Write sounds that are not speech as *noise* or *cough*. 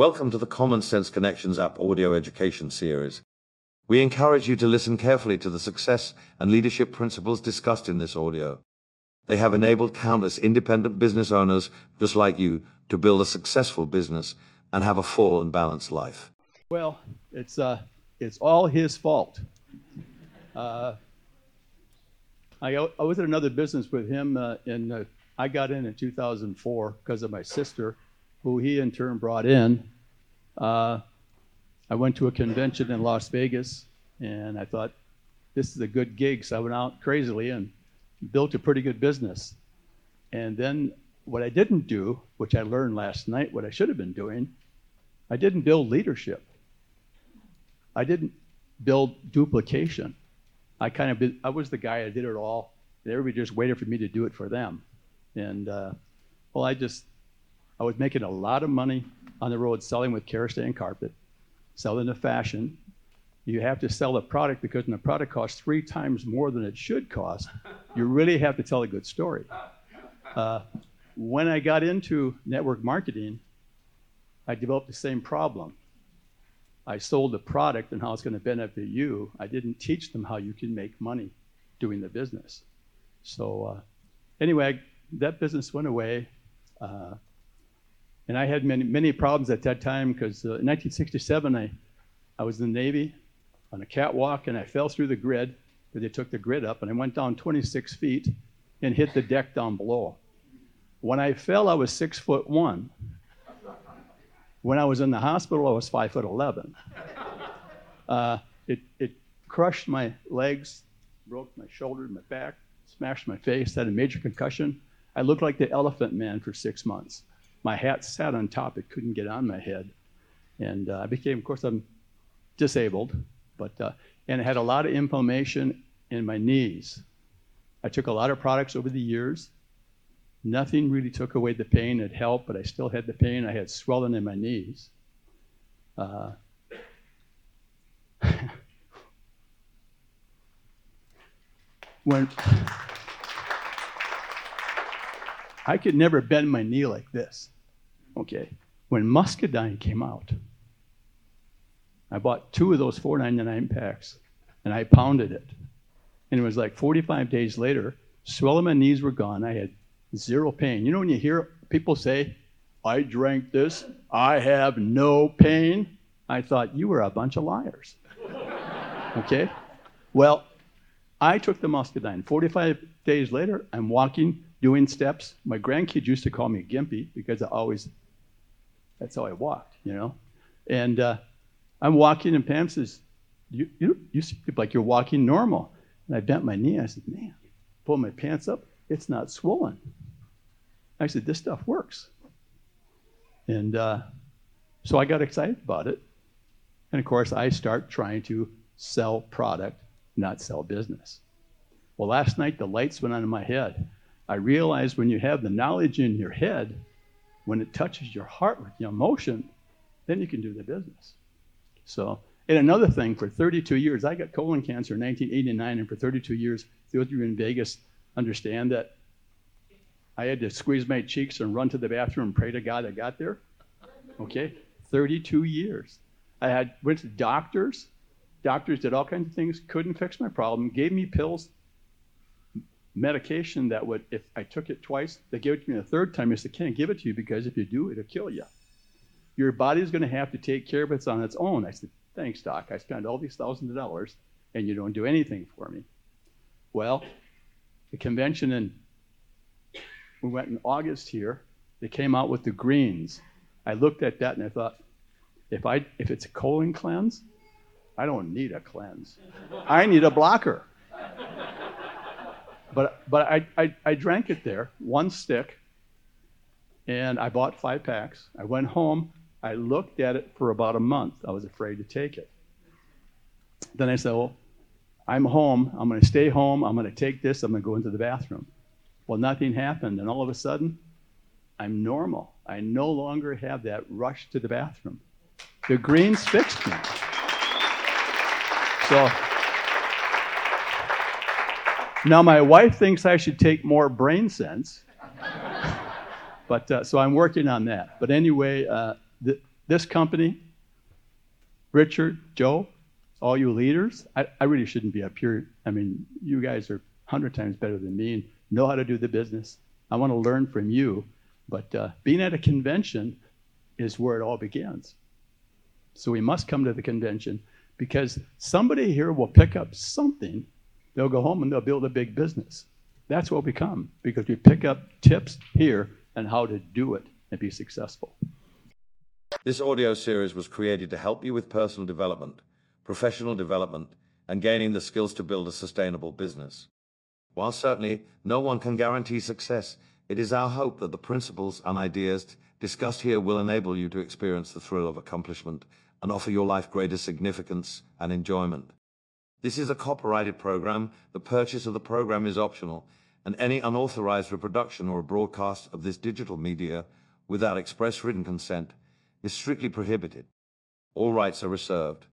Welcome to the Common Sense Connections app audio education series. We encourage you to listen carefully to the success and leadership principles discussed in this audio. They have enabled countless independent business owners just like you to build a successful business and have a full and balanced life. Well, it's uh, it's all his fault. Uh, I, I was in another business with him, uh, and uh, I got in in 2004 because of my sister, who he in turn brought in. Uh, I went to a convention in Las Vegas, and I thought this is a good gig, so I went out crazily and built a pretty good business. And then what I didn't do, which I learned last night, what I should have been doing, I didn't build leadership. I didn't build duplication. I kind of I was the guy that did it all. And everybody just waited for me to do it for them. And uh, well, I just I was making a lot of money on the road selling with Karastan carpet, selling the fashion. You have to sell the product because when the product costs three times more than it should cost, you really have to tell a good story. Uh, when I got into network marketing, I developed the same problem. I sold the product and how it's going to benefit you. I didn't teach them how you can make money doing the business. So, uh, anyway, that business went away. Uh, and I had many, many problems at that time because uh, in 1967, I, I was in the Navy on a catwalk and I fell through the grid where they took the grid up and I went down 26 feet and hit the deck down below. When I fell, I was six foot one. When I was in the hospital, I was five foot 11. Uh, it, it crushed my legs, broke my shoulder, my back, smashed my face, had a major concussion. I looked like the elephant man for six months my hat sat on top. It couldn't get on my head. And uh, I became, of course, I'm disabled, but, uh, and I had a lot of inflammation in my knees. I took a lot of products over the years. Nothing really took away the pain. It helped, but I still had the pain. I had swelling in my knees. Uh, *laughs* when I could never bend my knee like this. Okay. When Muscadine came out, I bought two of those 4.99 packs and I pounded it. And it was like 45 days later, swelling my knees were gone. I had zero pain. You know when you hear people say, I drank this, I have no pain? I thought you were a bunch of liars. *laughs* okay? Well, I took the Muscadine. 45 days later, I'm walking doing steps. My grandkids used to call me Gimpy because I always, that's how I walked, you know. And uh, I'm walking, and Pam says, you, you, you seem like you're walking normal. And I bent my knee. I said, man, pull my pants up. It's not swollen. I said, this stuff works. And uh, so I got excited about it. And of course, I start trying to sell product, not sell business. Well, last night the lights went on in my head. I realized when you have the knowledge in your head, when it touches your heart with the emotion, then you can do the business. So, and another thing, for 32 years, I got colon cancer in 1989, and for 32 years, those of you in Vegas understand that I had to squeeze my cheeks and run to the bathroom and pray to God I got there. Okay? 32 years. I had went to doctors. Doctors did all kinds of things, couldn't fix my problem, gave me pills, medication that would, if I took it twice, they gave it to me the third time. I said, can't give it to you because if you do, it'll kill you. Your body's going to have to take care of it on its own. I said, thanks, doc. I spent all these thousands of dollars and you don't do anything for me. Well, the convention and we went in August here. They came out with the greens. I looked at that and I thought, if I if it's a colon cleanse, I don't need a cleanse. I need a blocker. But, but I, I, I drank it there, one stick, and I bought five packs. I went home. I looked at it for about a month. I was afraid to take it. Then I said, Well, I'm home. I'm going to stay home. I'm going to take this. I'm going to go into the bathroom. Well, nothing happened. And all of a sudden, I'm normal. I no longer have that rush to the bathroom. The greens fixed me. So, now, my wife thinks I should take more brain sense. but uh, so I'm working on that. But anyway, uh, the, this company, Richard, Joe, all you leaders, I, I really shouldn't be up here. I mean, you guys are a hundred times better than me and know how to do the business. I want to learn from you, but uh, being at a convention is where it all begins. So we must come to the convention because somebody here will pick up something. They'll go home and they'll build a big business. That's what we come because we pick up tips here on how to do it and be successful. This audio series was created to help you with personal development, professional development, and gaining the skills to build a sustainable business. While certainly no one can guarantee success, it is our hope that the principles and ideas discussed here will enable you to experience the thrill of accomplishment and offer your life greater significance and enjoyment. This is a copyrighted program. The purchase of the program is optional, and any unauthorized reproduction or broadcast of this digital media without express written consent is strictly prohibited. All rights are reserved.